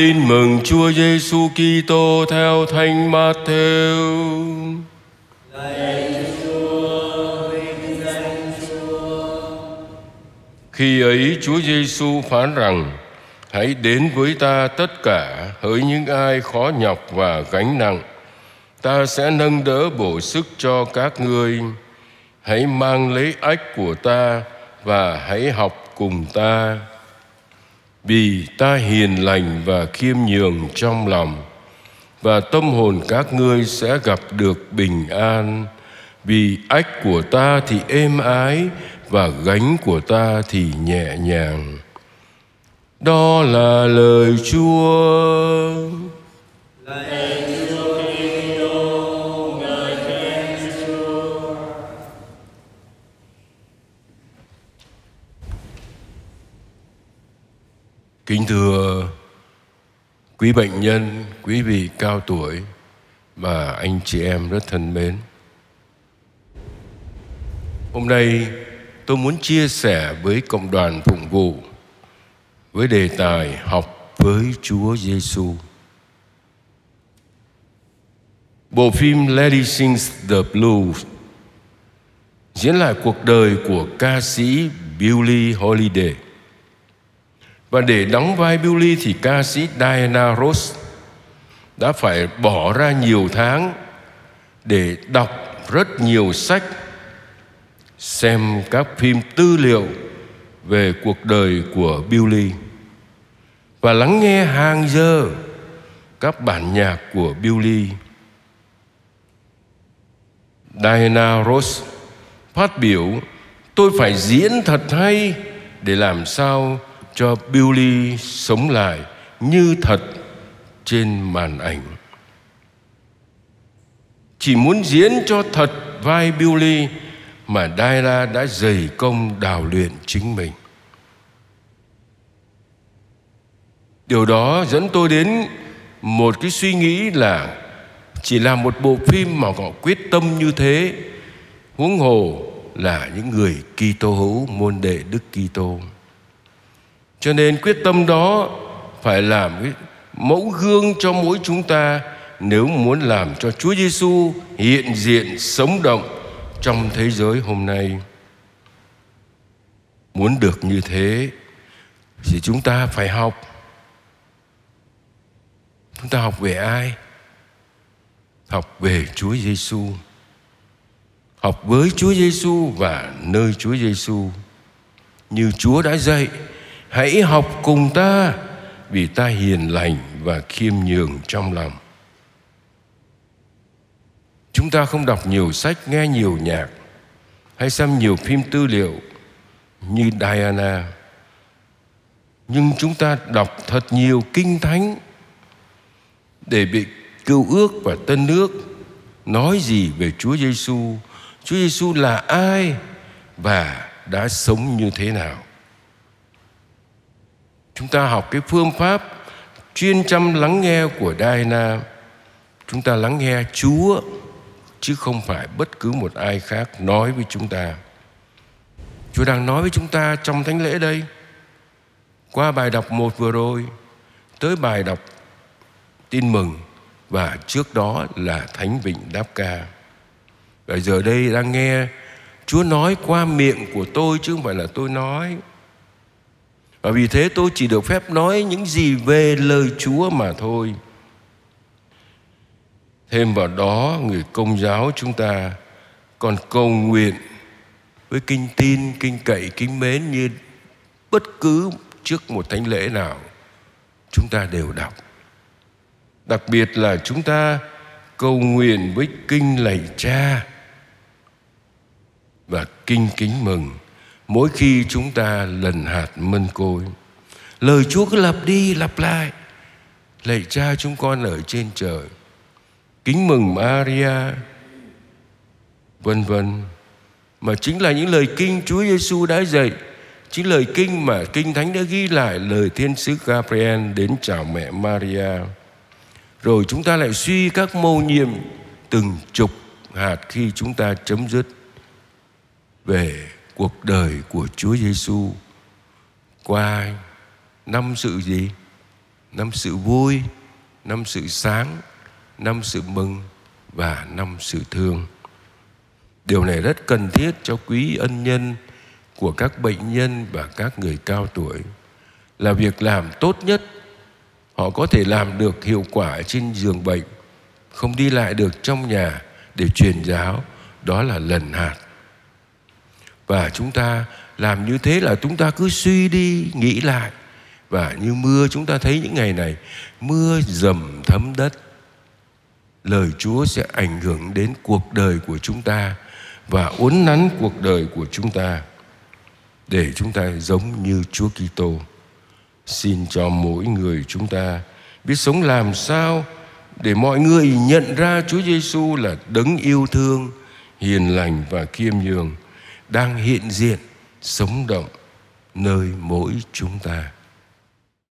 Tin mừng Chúa Giêsu Kitô theo Thánh Matthew. Khi ấy Chúa Giêsu phán rằng: Hãy đến với ta tất cả hỡi những ai khó nhọc và gánh nặng, ta sẽ nâng đỡ bổ sức cho các ngươi. Hãy mang lấy ách của ta và hãy học cùng ta vì ta hiền lành và khiêm nhường trong lòng, và tâm hồn các ngươi sẽ gặp được bình an. Vì ách của ta thì êm ái, và gánh của ta thì nhẹ nhàng. Đó là lời chúa. Kính thưa quý bệnh nhân, quý vị cao tuổi và anh chị em rất thân mến. Hôm nay tôi muốn chia sẻ với cộng đoàn phụng vụ với đề tài học với Chúa Giêsu. Bộ phim Lady Sings the Blues diễn lại cuộc đời của ca sĩ Billie Holiday. Và để đóng vai Billy thì ca sĩ Diana Ross đã phải bỏ ra nhiều tháng để đọc rất nhiều sách, xem các phim tư liệu về cuộc đời của Billy và lắng nghe hàng giờ các bản nhạc của Billy. Diana Ross phát biểu tôi phải diễn thật hay để làm sao cho Billy sống lại như thật trên màn ảnh. Chỉ muốn diễn cho thật vai Billy mà Daira đã dày công đào luyện chính mình. Điều đó dẫn tôi đến một cái suy nghĩ là chỉ là một bộ phim mà họ quyết tâm như thế, huống hồ là những người Kitô hữu môn đệ Đức Kitô. Cho nên quyết tâm đó phải làm cái mẫu gương cho mỗi chúng ta nếu muốn làm cho Chúa Giêsu hiện diện, sống động trong thế giới hôm nay. Muốn được như thế thì chúng ta phải học. Chúng ta học về ai? Học về Chúa Giêsu. Học với Chúa Giêsu và nơi Chúa Giêsu. Như Chúa đã dạy hãy học cùng ta vì ta hiền lành và khiêm nhường trong lòng chúng ta không đọc nhiều sách nghe nhiều nhạc hay xem nhiều phim tư liệu như diana nhưng chúng ta đọc thật nhiều kinh thánh để bị cựu ước và tân ước nói gì về Chúa Giêsu, Chúa Giêsu là ai và đã sống như thế nào. Chúng ta học cái phương pháp chuyên chăm lắng nghe của Diana. Chúng ta lắng nghe Chúa, chứ không phải bất cứ một ai khác nói với chúng ta. Chúa đang nói với chúng ta trong thánh lễ đây. Qua bài đọc một vừa rồi, tới bài đọc tin mừng, và trước đó là thánh vịnh đáp ca. Và giờ đây đang nghe Chúa nói qua miệng của tôi, chứ không phải là tôi nói. Và vì thế tôi chỉ được phép nói những gì về lời Chúa mà thôi. Thêm vào đó người công giáo chúng ta còn cầu nguyện với kinh tin, kinh cậy, kính mến như bất cứ trước một thánh lễ nào chúng ta đều đọc. Đặc biệt là chúng ta cầu nguyện với kinh lạy cha và kinh kính mừng mỗi khi chúng ta lần hạt mân côi, lời chúa cứ lặp đi lặp lại. Lạy cha chúng con ở trên trời, kính mừng maria, vân vân. Mà chính là những lời kinh chúa giêsu đã dạy, chính lời kinh mà kinh thánh đã ghi lại lời thiên sứ gabriel đến chào mẹ maria. Rồi chúng ta lại suy các mâu nhiệm từng chục hạt khi chúng ta chấm dứt về cuộc đời của Chúa Giêsu qua năm sự gì? năm sự vui, năm sự sáng, năm sự mừng và năm sự thương. Điều này rất cần thiết cho quý ân nhân của các bệnh nhân và các người cao tuổi. Là việc làm tốt nhất, họ có thể làm được hiệu quả trên giường bệnh, không đi lại được trong nhà để truyền giáo, đó là lần hạt và chúng ta làm như thế là chúng ta cứ suy đi nghĩ lại. Và như mưa chúng ta thấy những ngày này mưa dầm thấm đất. Lời chúa sẽ ảnh hưởng đến cuộc đời của chúng ta và uốn nắn cuộc đời của chúng ta để chúng ta giống như Chúa Kitô. Xin cho mỗi người chúng ta biết sống làm sao để mọi người nhận ra Chúa Giêsu là đấng yêu thương, hiền lành và khiêm nhường đang hiện diện sống động nơi mỗi chúng ta.